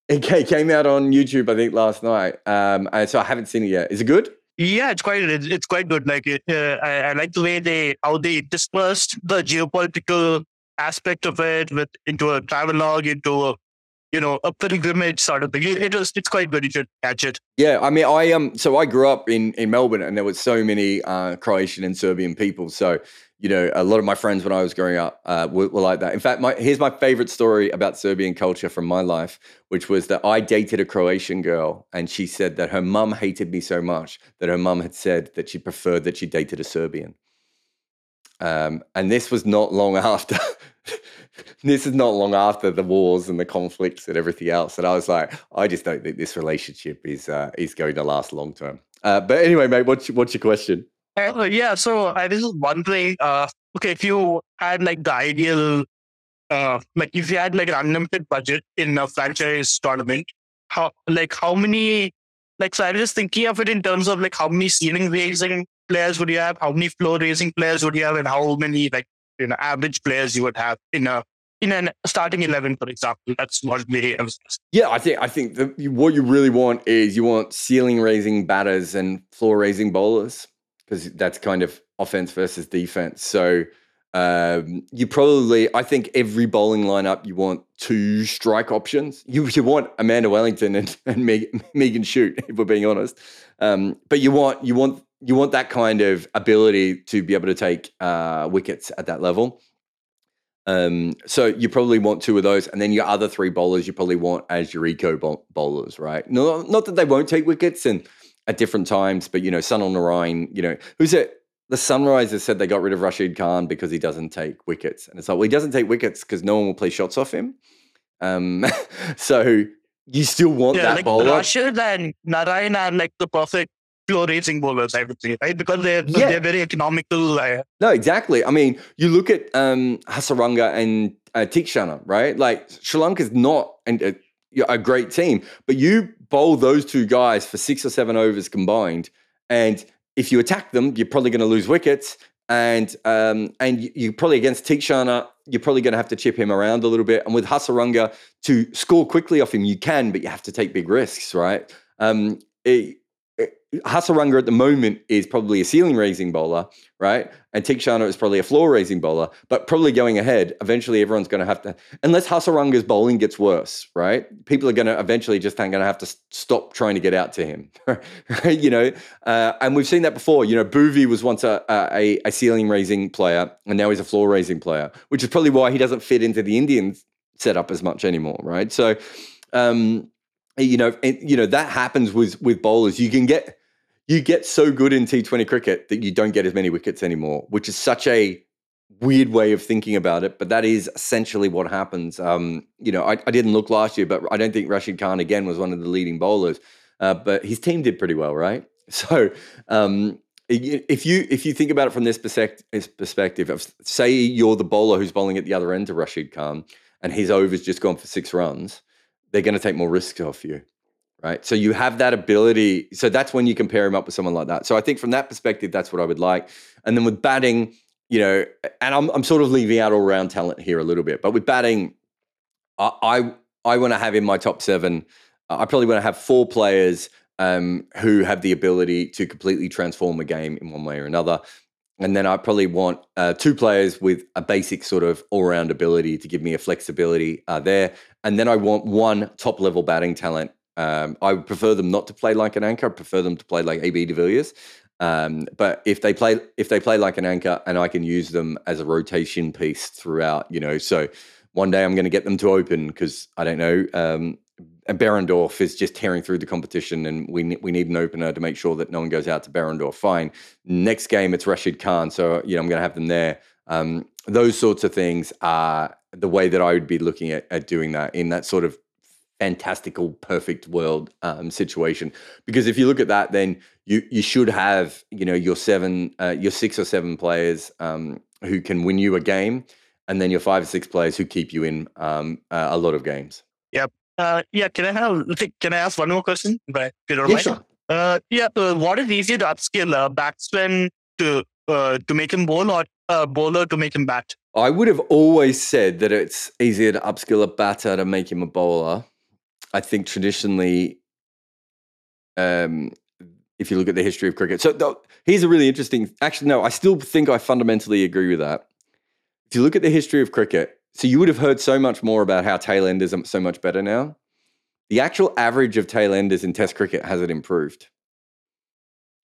it came out on YouTube I think last night. Um, so I haven't seen it yet. Is it good? Yeah, it's quite it's quite good. Like uh, I, I like the way they how they dispersed the geopolitical aspect of it with into a travelogue, into a you know a pilgrimage sort of thing. It, it was it's quite good. You should catch it. Yeah, I mean, I um, so I grew up in in Melbourne, and there was so many uh, Croatian and Serbian people. So you know, a lot of my friends when I was growing up uh, were, were, like that. In fact, my, here's my favorite story about Serbian culture from my life, which was that I dated a Croatian girl, and she said that her mum hated me so much that her mum had said that she preferred that she dated a Serbian. Um, and this was not long after. this is not long after the wars and the conflicts and everything else. And I was like, I just don't think this relationship is uh, is going to last long term. Uh, but anyway, mate, what's what's your question? Uh, yeah, so I was just wondering, uh, okay, if you had like the ideal, uh, like if you had like an unlimited budget in a franchise tournament, how like how many, like so I was just thinking of it in terms of like how many ceiling raising players would you have? How many floor raising players would you have? And how many like you know average players you would have in a in a starting eleven, for example? That's what we. Yeah, I think I think the, what you really want is you want ceiling raising batters and floor raising bowlers because that's kind of offense versus defense. So. Um, you probably, I think every bowling lineup, you want two strike options. You you want Amanda Wellington and, and Megan Schutt, if we're being honest. Um, but you want you want you want that kind of ability to be able to take uh, wickets at that level. Um, so you probably want two of those, and then your other three bowlers you probably want as your eco bowlers, right? No, not that they won't take wickets and at different times, but you know, Sunil Narine, you know, who's it? The Sunrisers said they got rid of Rashid Khan because he doesn't take wickets, and it's like, well, he doesn't take wickets because no one will play shots off him. Um, so you still want yeah, that like bowler. Rashid and Narine are like the perfect pure racing bowlers, I would say, right? Because they're yeah. they're very economical. Uh, no, exactly. I mean, you look at um, Hasaranga and uh, Theekshana, right? Like Sri Lanka's not an, a, a great team, but you bowl those two guys for six or seven overs combined, and if you attack them, you're probably going to lose wickets. And um, and you, probably against Theekshana, you're probably going to have to chip him around a little bit. And with Hasaranga, to score quickly off him, you can, but you have to take big risks, right? Um, it, Hasaranga at the moment is probably a ceiling raising bowler, right? And Theekshana is probably a floor raising bowler, but probably going ahead, eventually everyone's going to have to, unless Hasaranga's bowling gets worse, right? People are going to eventually just going to have to stop trying to get out to him? You know, uh, and we've seen that before. You know, Bhuvi was once a, a, a ceiling raising player, and now he's a floor raising player, which is probably why he doesn't fit into the Indian setup as much anymore, right? So, um, you know, you know that happens with with bowlers. You can get you get so good in T20 cricket that you don't get as many wickets anymore, which is such a weird way of thinking about it. But that is essentially what happens. Um, you know, I, I, didn't look last year, but I don't think Rashid Khan again was one of the leading bowlers. Uh, but his team did pretty well, right? So um, if you if you think about it from this perspective, of say you're the bowler who's bowling at the other end to Rashid Khan, and his over's just gone for six runs, they're going to take more risks off you right? So you have that ability. So that's when you compare him up with someone like that. So I think from that perspective, that's what I would like. And then with batting, you know, and I'm I'm sort of leaving out all round talent here a little bit, but with batting, I I, I want to have in my top seven. I probably want to have four players um, who have the ability to completely transform a game in one way or another. And then I probably want uh, two players with a basic sort of all round ability to give me a flexibility uh, there. And then I want one top level batting talent um, I would prefer them not to play like an anchor. I prefer them to play like AB de Villiers. Um, but if they play if they play like an anchor and I can use them as a rotation piece throughout, you know, so one day I'm going to get them to open because I don't know. Um, and Behrendorff is just tearing through the competition, and we we need an opener to make sure that no one goes out to Behrendorff. Fine. Next game it's Rashid Khan, so you know I'm going to have them there. Um, those sorts of things are the way that I would be looking at, at doing that in that sort of fantastical perfect world um, situation. Because if you look at that then you you should have you know your seven uh, your six or seven players um, who can win you a game and then your five or six players who keep you in um, uh, a lot of games. Yep. Uh, yeah can i have can i ask one more question? You yeah, sure. uh, yeah uh, what is easier to upskill a batsman to uh, to make him bowl or a bowler to make him bat? I would have always said that it's easier to upskill a batter to make him a bowler I think traditionally, um, if you look at the history of cricket, so here's a really interesting. Actually, no, I still think I fundamentally agree with that. If you look at the history of cricket, so you would have heard so much more about how tail enders are so much better now. The actual average of tail enders in Test cricket hasn't improved,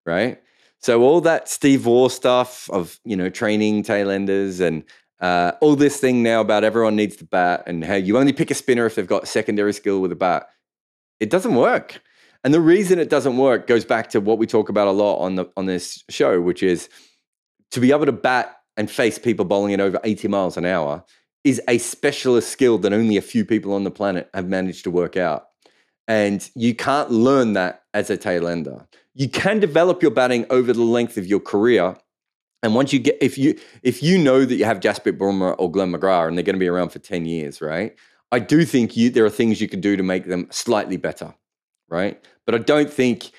right? So all that Steve Waugh stuff of you know training tail enders and uh, all this thing now about everyone needs to bat and how you only pick a spinner if they've got secondary skill with a bat. It doesn't work. And the reason it doesn't work goes back to what we talk about a lot on the on this show, which is to be able to bat and face people bowling at over 80 miles an hour is a specialist skill that only a few people on the planet have managed to work out. And you can't learn that as a tail ender. You can develop your batting over the length of your career. And once you get, if you if you know that you have Jasprit Bumrah or Glenn McGrath and they're going to be around for 10 years, right? I do think you there are things you can do to make them slightly better, right? But I don't think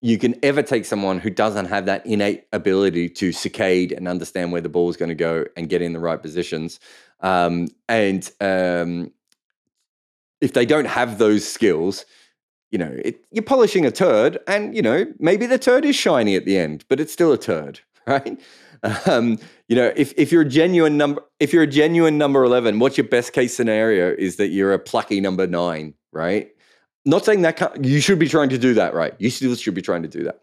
you can ever take someone who doesn't have that innate ability to saccade and understand where the ball is going to go and get in the right positions. Um, and um, if they don't have those skills, you know, it, you're polishing a turd, and you know maybe the turd is shiny at the end, but it's still a turd, right? Um, you know, if if you're a genuine number, if you're a genuine number eleven, what's your best case scenario? Is that you're a plucky number nine, right? Not saying that you should be trying to do that, right? You still should be trying to do that.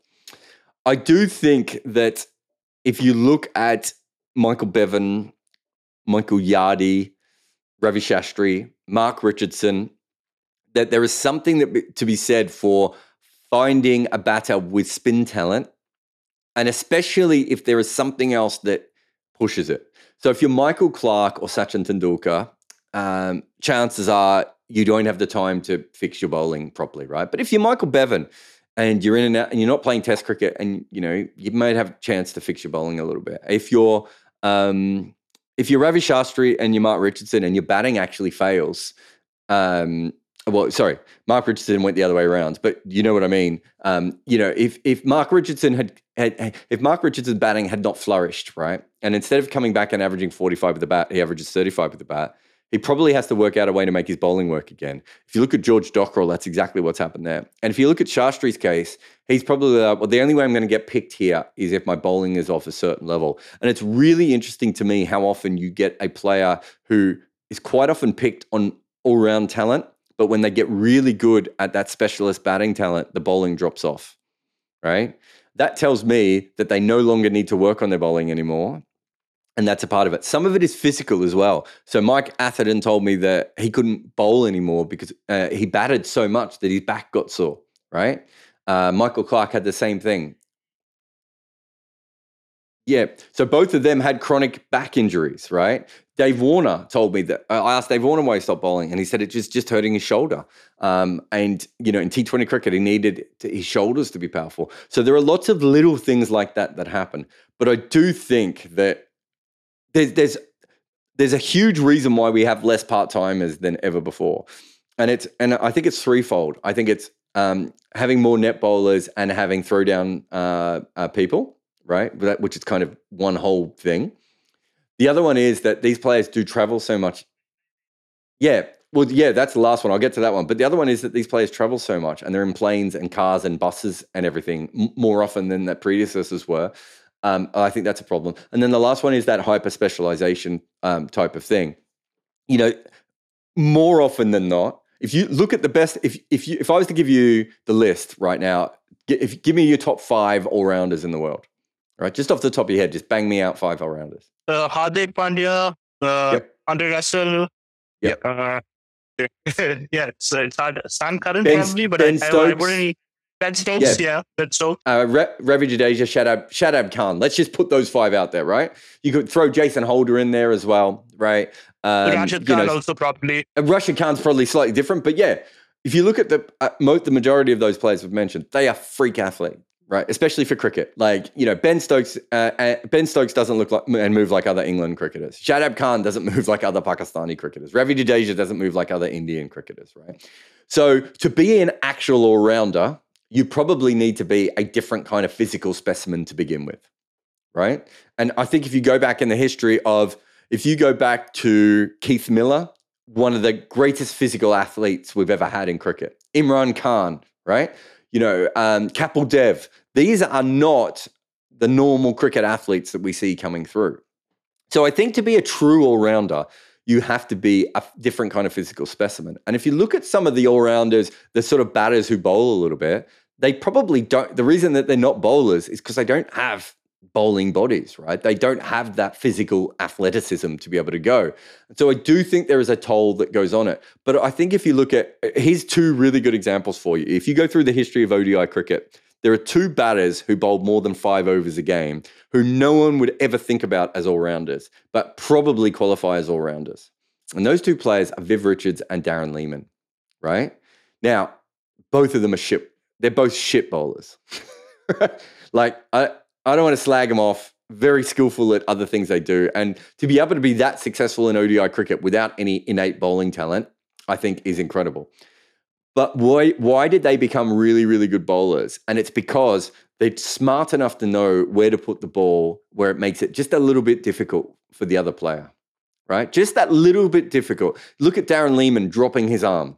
I do think that if you look at Michael Bevan, Michael Yardy, Ravi Shastri, Mark Richardson, that there is something that to be said for finding a batter with spin talent, and especially if there is something else that pushes it. So if you're Michael Clarke or Sachin Tendulkar, um, chances are you don't have the time to fix your bowling properly, right? But if you're Michael Bevan and you're in and out and you're not playing Test cricket, and you know you might have a chance to fix your bowling a little bit. If you're um, if you're Ravi Shastri and you're Mark Richardson and your batting actually fails, um, well, sorry, Mark Richardson went the other way around, but you know what I mean. Um, you know, if if Mark Richardson had, had if Mark Richardson's batting had not flourished, right, and instead of coming back and averaging 45 with the bat, he averages 35 with the bat he probably has to work out a way to make his bowling work again. If you look at George Dockrell, that's exactly what's happened there. And if you look at Shastri's case, he's probably uh, well. The only way I'm going to get picked here is if my bowling is off a certain level. And it's really interesting to me how often you get a player who is quite often picked on all-round talent, but when they get really good at that specialist batting talent, the bowling drops off. Right. That tells me that they no longer need to work on their bowling anymore and that's a part of it. Some of it is physical as well. So Mike Atherton told me that he couldn't bowl anymore because uh, he batted so much that his back got sore. Right? Uh, Michael Clarke had the same thing. Yeah, so both of them had chronic back injuries, right? Dave Warner told me that I asked Dave Warner why he stopped bowling, and he said it just just hurting his shoulder. Um, and you know, in T Twenty cricket, he needed to, his shoulders to be powerful. So there are lots of little things like that that happen. But I do think that there's there's there's a huge reason why we have less part timers than ever before, and it's and I think it's threefold. I think it's um, having more net bowlers and having throwdown uh, uh, people, right? Which is kind of one whole thing. The other one is that these players do travel so much. Yeah, well, yeah, that's the last one. I'll get to that one. But the other one is that these players travel so much and they're in planes and cars and buses and everything m- more often than their predecessors were. Um, I think that's a problem. And then the last one is that hyper specialization um, type of thing. You know, more often than not, if you look at the best, if if you if I was to give you the list right now, if give me your top five all rounders in the world, right? Just off the top of your head, just bang me out five all rounders. Uh, Hardik Pandya, uh, yep. Andre Russell. Yep. Uh, yeah, so it's hard. Sam Curran ben, probably, but ben I, I, I, wouldn't. Ben Stokes, yeah, yeah Ben Stokes. Uh, Re- Ravi Jadeja, Shadab, Shadab Khan. Let's just put those five out there, right? You could throw Jason Holder in there as well, right? Um, Rashid Khan know, also probably. Uh, Rashid Khan's probably slightly different, but yeah, if you look at the uh, most, the majority of those players we've mentioned, they are freak athlete, right? Especially for cricket. Like you know, Ben Stokes, uh, uh, Ben Stokes doesn't look like and move like other England cricketers. Shadab Khan doesn't move like other Pakistani cricketers. Ravi Jadeja doesn't move like other Indian cricketers, right? So to be an actual all rounder you probably need to be a different kind of physical specimen to begin with, right? And I think if you go back in the history of, if you go back to Keith Miller, one of the greatest physical athletes we've ever had in cricket, Imran Khan, right? You know, um, Kapil Dev, these are not the normal cricket athletes that we see coming through. So I think to be a true all rounder, you have to be a different kind of physical specimen. And if you look at some of the all rounders, the sort of batters who bowl a little bit, they probably don't. The reason that they're not bowlers is because they don't have bowling bodies, right? They don't have that physical athleticism to be able to go. So I do think there is a toll that goes on it. But I think if you look at, here's two really good examples for you. If you go through the history of ODI cricket, there are two batters who bowled more than five overs a game who no one would ever think about as all rounders, but probably qualify as all rounders. And those two players are Viv Richards and Darren Lehmann, right? Now, both of them are shit. They're both shit bowlers. like, I, I don't want to slag them off. Very skillful at other things they do. And to be able to be that successful in ODI cricket without any innate bowling talent, I think is incredible. But why why did they become really, really good bowlers? And it's because they're smart enough to know where to put the ball where it makes it just a little bit difficult for the other player. Right? Just that little bit difficult. Look at Darren Lehmann dropping his arm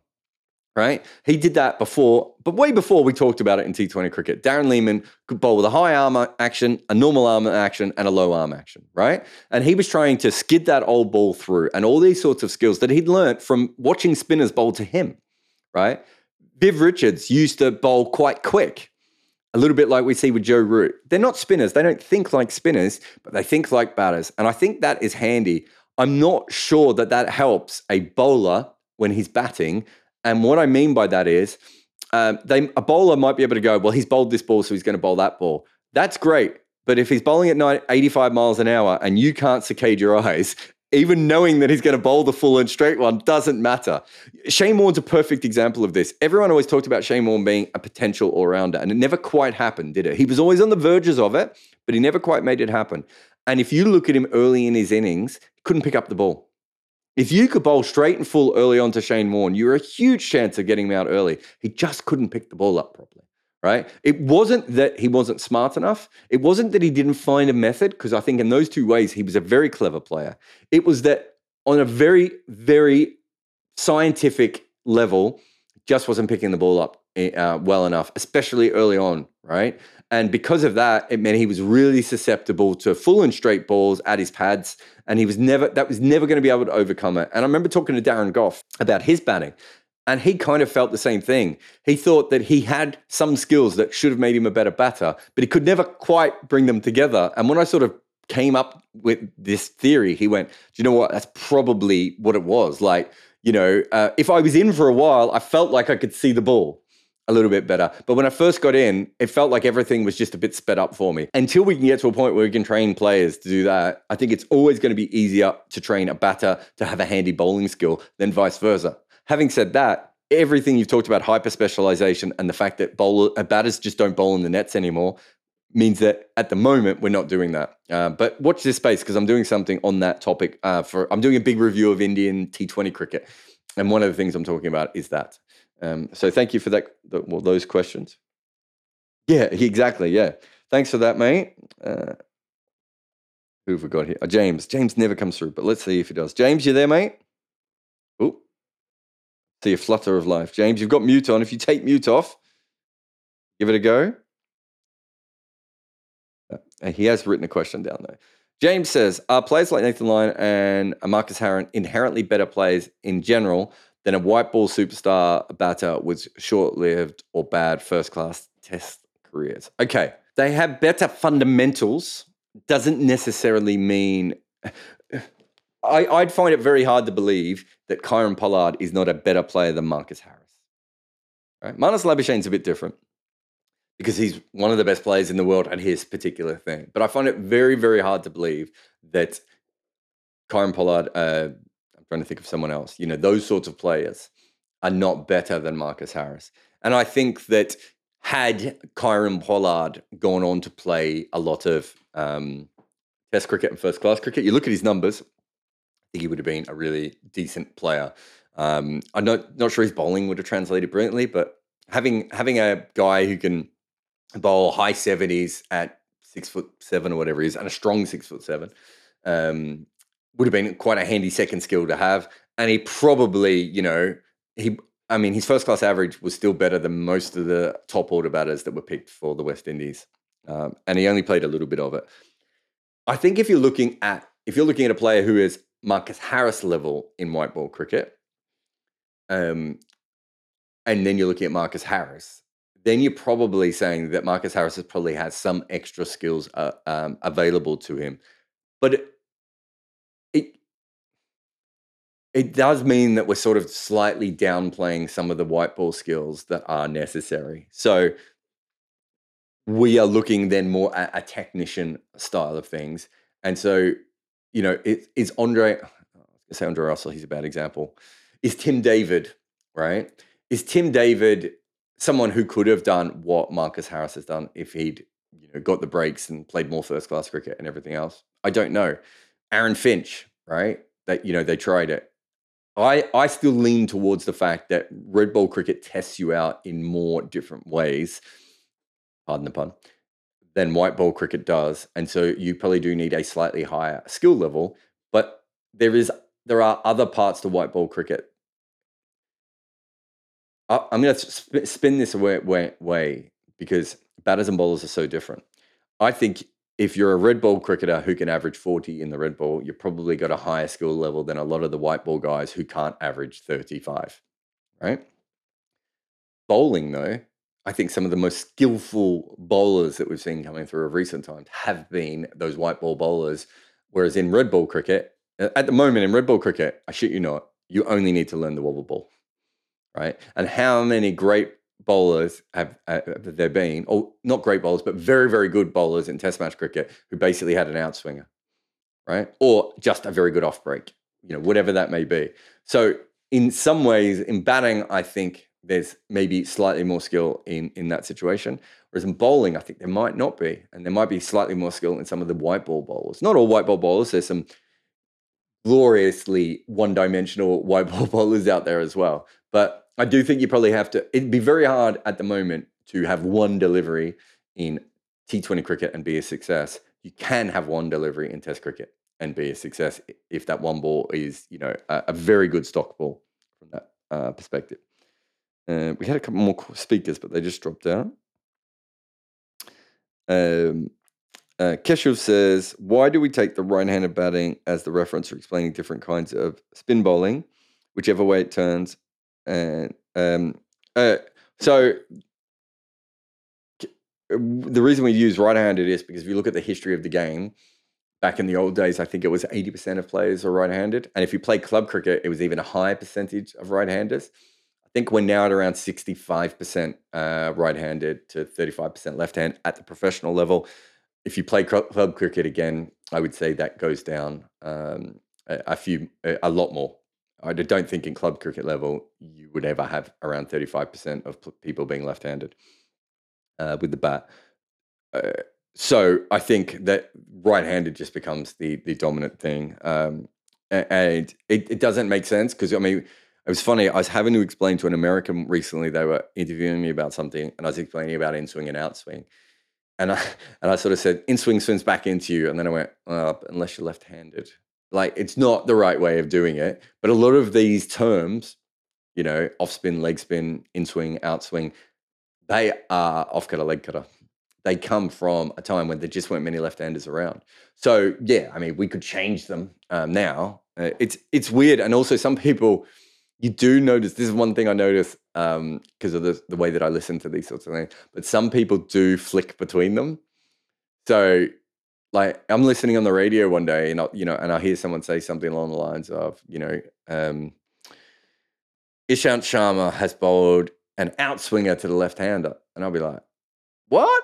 right? He did that before, but way before we talked about it in T20 cricket. Darren Lehmann could bowl with a high arm action, a normal arm action, and a low arm action, right? And he was trying to skid that old ball through and all these sorts of skills that he'd learnt from watching spinners bowl to him, right? Viv Richards used to bowl quite quick. A little bit like we see with Joe Root. They're not spinners. They don't think like spinners, but they think like batters. And I think that is handy. I'm not sure that that helps a bowler when he's batting and what I mean by that is, um, they, a bowler might be able to go, well, he's bowled this ball, so he's going to bowl that ball. That's great. But if he's bowling at 85 miles an hour and you can't saccade your eyes, even knowing that he's going to bowl the full and straight one doesn't matter. Shane Warne's a perfect example of this. Everyone always talked about Shane Warne being a potential all rounder, and it never quite happened, did it? He was always on the verges of it, but he never quite made it happen. And if you look at him early in his innings, he couldn't pick up the ball. If you could bowl straight and full early on to Shane Warne, you were a huge chance of getting him out early. He just couldn't pick the ball up properly, right? It wasn't that he wasn't smart enough. It wasn't that he didn't find a method, because I think in those two ways, he was a very clever player. It was that on a very, very scientific level, just wasn't picking the ball up eh, uh, well enough, especially early on, right? And because of that, it meant he was really susceptible to full and straight balls at his pads. And he was never, that was never going to be able to overcome it. And I remember talking to Darren Gough about his batting. And he kind of felt the same thing. He thought that he had some skills that should have made him a better batter, but he could never quite bring them together. And when I sort of came up with this theory, he went, Do you know what? That's probably what it was. Like, you know, uh, if I was in for a while, I felt like I could see the ball a little bit better. But when I first got in, it felt like everything was just a bit sped up for me. Until we can get to a point where we can train players to do that, I think it's always going to be easier to train a batter to have a handy bowling skill than vice versa. Having said that, everything you've talked about hyper specialization and the fact that bowler, uh, batters just don't bowl in the nets anymore means that at the moment we're not doing that. Uh, but watch this space because I'm doing something on that topic. Uh, for I'm doing a big review of Indian T20 cricket, and one of the things I'm talking about is that. Um, so thank you for that. The, well, those questions. Yeah, exactly. Yeah, thanks for that, mate. Uh, who have we got here? Oh, James. James never comes through, but let's see if he does. James, you there, mate? See a flutter of life. James, you've got mute on. If you take mute off, give it a go. Uh, he has written a question down there. James says, Are players like Nathan Lyon and Marcus Harris inherently better players in general than a white ball superstar batter with short lived or bad first class test careers. Okay, they have better fundamentals, doesn't necessarily mean. I, would find it very hard to believe that Kieron Pollard is not a better player than Marcus Harris. Right? Marnus Labuschagne's a bit different because he's one of the best players in the world at his particular thing. But I find it very, very hard to believe that Kieron Pollard, uh, I'm trying to think of someone else. You know, those sorts of players are not better than Marcus Harris. And I think that had Kieron Pollard gone on to play a lot of um, Test cricket and first class cricket, you look at his numbers, think he would have been a really decent player. Um, I'm not not sure his bowling would have translated brilliantly, but having having a guy who can bowl high seventies at six foot seven or whatever he is, and a strong six foot seven, um, would have been quite a handy second skill to have. And he probably, you know, he, I mean, his first class average was still better than most of the top order batters that were picked for the West Indies. Um, and he only played a little bit of it. I think if you're looking at if you're looking at a player who is Marcus Harris level in white ball cricket, um, and then you're looking at Marcus Harris, then you're probably saying that Marcus Harris has probably has some extra skills uh, um, available to him. But it, it it does mean that we're sort of slightly downplaying some of the white ball skills that are necessary. So we are looking then more at a technician style of things. And so, you know, it, is Andre, say Andre Russell, he's a bad example. Is Tim David, right? Is Tim David someone who could have done what Marcus Harris has done if he'd, you know, got the breaks and played more first class cricket and everything else? I don't know. Aaron Finch, right? That, you know, they tried it. I, I still lean towards the fact that red ball cricket tests you out in more different ways pardon the pun, than white ball cricket does. And so you probably do need a slightly higher skill level, but there is there are other parts to white ball cricket. I, am going to spin this way, way, way because batters and bowlers are so different. I think if you're a red ball cricketer who can average 40 in the red ball, you've probably got a higher skill level than a lot of the white ball guys who can't average 35, right? Bowling, though, I think some of the most skillful bowlers that we've seen coming through of recent times have been those white ball bowlers. Whereas in red ball cricket, at the moment in red ball cricket, I shit you not, you only need to learn the wobble ball, right? And how many great bowlers have, uh, have there been, or not great bowlers, but very, very good bowlers in Test match cricket who basically had an outswinger, right? Or just a very good off break, you know, whatever that may be. So in some ways, in batting, I think there's maybe slightly more skill in in that situation. Whereas in bowling, I think there might not be, and there might be slightly more skill in some of the white ball bowlers. Not all white ball bowlers. There's some gloriously one-dimensional white ball bowlers out there as well. But I do think you probably have to. It'd be very hard at the moment to have one delivery in T20 cricket and be a success. You can have one delivery in Test cricket and be a success if that one ball is, you know, a, a very good stock ball from that uh, perspective. Uh, we had a couple more speakers, but they just dropped out. Um, uh, Keshav says, Why do we take the right handed batting as the reference for explaining different kinds of spin bowling, whichever way it turns? And um, uh, so the reason we use right handed is because if you look at the history of the game, back in the old days, I think it was 80% of players are right handed. And if you play club cricket, it was even a higher percentage of right handers think we're now at around 65% uh, right handed to 35% left hand at the professional level. If you play club cricket again, I would say that goes down um, a, a, few, a, lot more. I don't think in club cricket level you would ever have around 35% of people being left handed uh, with the bat. Uh, so I think that right handed just becomes the, the dominant thing. Um, and it, it doesn't make sense because, I mean, it was funny. I was having to explain to an American recently. They were interviewing me about something, and I was explaining about in swing and out swing. And I and I sort of said, in swing swings back into you, and then I went, oh, unless you're left-handed. Like it's not the right way of doing it. But a lot of these terms, you know, off spin, leg spin, in swing, out swing, they are off cutter, leg cutter. They come from a time when there just weren't many left-handers around. So yeah, I mean, we could change them um, now. Uh, it's it's weird, and also some people you do notice this is one thing I notice because um, of the, the way that I listen to these sorts of things. But some people do flick between them. So, like, I'm listening on the radio one day, and I, you know, and I hear someone say something along the lines of, you know, um, Ishant Sharma has bowled an outswinger to the left hander, and I'll be like, what?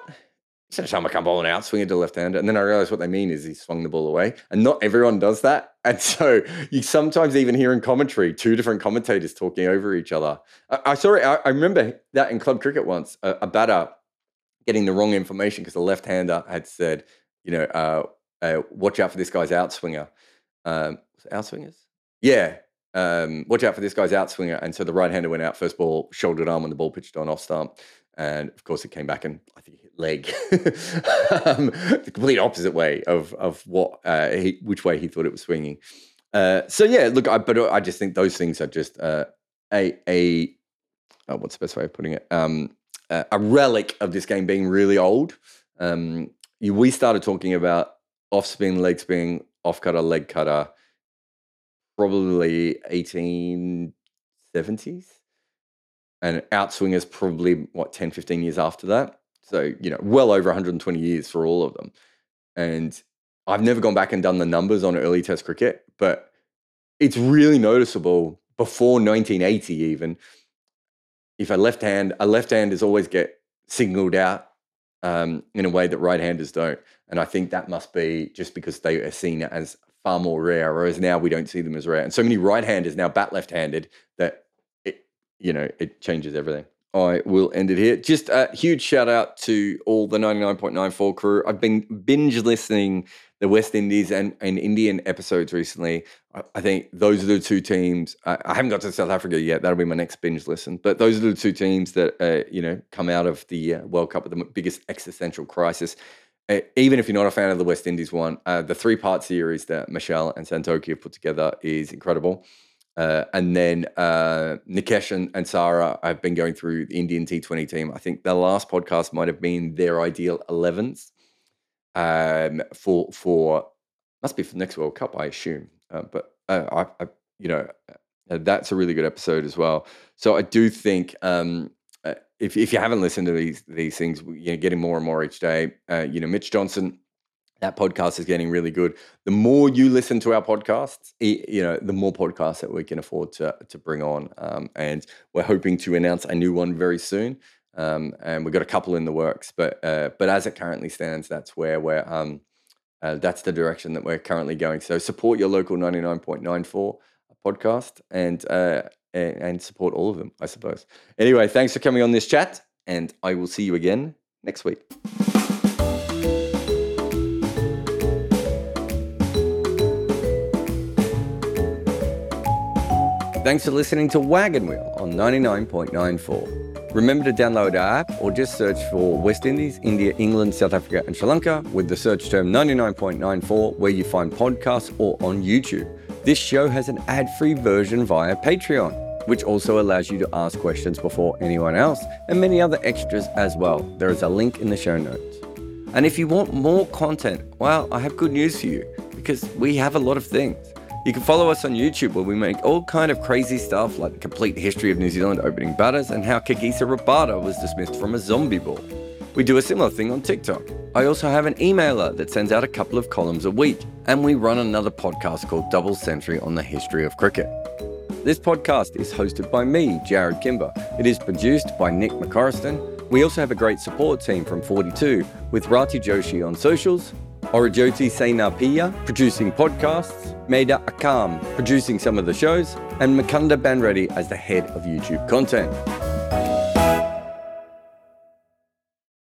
Sharma can't bowl an outswinger to left hander. And then I realized what they mean is he swung the ball away. And not everyone does that. And so you sometimes even hear in commentary two different commentators talking over each other. I, I saw it, I, I, remember that in club cricket once, a, a batter getting the wrong information because the left hander had said, you know, uh, uh, watch out for this guy's outswinger. Um, outswingers? Yeah. Um, watch out for this guy's outswinger. And so the right hander went out first ball, shouldered arm when the ball pitched on off stump. And of course, it came back and I think leg, um, the complete opposite way of of what uh, he, which way he thought it was swinging. Uh, so yeah, look, I, but I just think those things are just uh, a a oh, what's the best way of putting it? Um, a relic of this game being really old. Um, you, we started talking about off spin, leg spin, off cutter, leg cutter probably 1870s. And outswingers probably, what, 10, 15 years after that. So, you know, well over 120 years for all of them. And I've never gone back and done the numbers on early test cricket, but it's really noticeable before 1980 even. If a left hand, a left handers always get signaled out um, in a way that right handers don't. And I think that must be just because they are seen as far more rare, whereas now we don't see them as rare. And so many right handers now bat left handed that it, you know, it changes everything. I will end it here. Just a huge shout out to all the 99.94 crew. I've been binge listening the West Indies and, and Indian episodes recently. I, I think those are the two teams. I, I, haven't got to South Africa yet. That'll be my next binge listen. But those are the two teams that uh, you know come out of the uh, World Cup with the biggest existential crisis. Uh, even if you're not a fan of the West Indies one, uh, the three part series that Michelle and Santoki have put together is incredible. Uh, and then uh, Nikesh and, and Sarah have been going through the Indian T20 team. I think the last podcast might have been their ideal 11s um, for for must be for the next World Cup, I assume. Uh, but uh, I, I, you know, uh, that's a really good episode as well. So I do think um, uh, if if you haven't listened to these these things, you know, getting more and more each day. you know, Mitch Johnson that podcast is getting really good. The more you listen to our podcasts, you know, the more podcasts that we can afford to to bring on. Um, and we're hoping to announce a new one very soon. Um, and we've got a couple in the works, but uh, but as it currently stands, that's where we're um, uh, that's the direction that we're currently going. So support your local ninety nine point nine four podcast and uh, and support all of them, I suppose. Anyway, thanks for coming on this chat, and I will see you again next week. Thanks for listening to Wagon Wheel on 99.94. Remember to download our app or just search for West Indies, India, England, South Africa, and Sri Lanka with the search term 99.94 where you find podcasts or on YouTube. This show has an ad free version via Patreon, which also allows you to ask questions before anyone else and many other extras as well. There is a link in the show notes. And if you want more content, well, I have good news for you because we have a lot of things. You can follow us on YouTube where we make all kind of crazy stuff like the complete history of New Zealand opening batters and how Kagiso Rabada was dismissed from a zombie ball. We do a similar thing on TikTok. I also have an emailer that sends out a couple of columns a week, and we run another podcast called Double Century on the history of cricket. This podcast is hosted by me, Jarrod Kimber. It is produced by Nick McCorriston. We also have a great support team from 42 with Rati Joshi on socials, Orajoti Sainapia producing podcasts, Maida Akam producing some of the shows, and Makanda Banreddy as the head of YouTube content.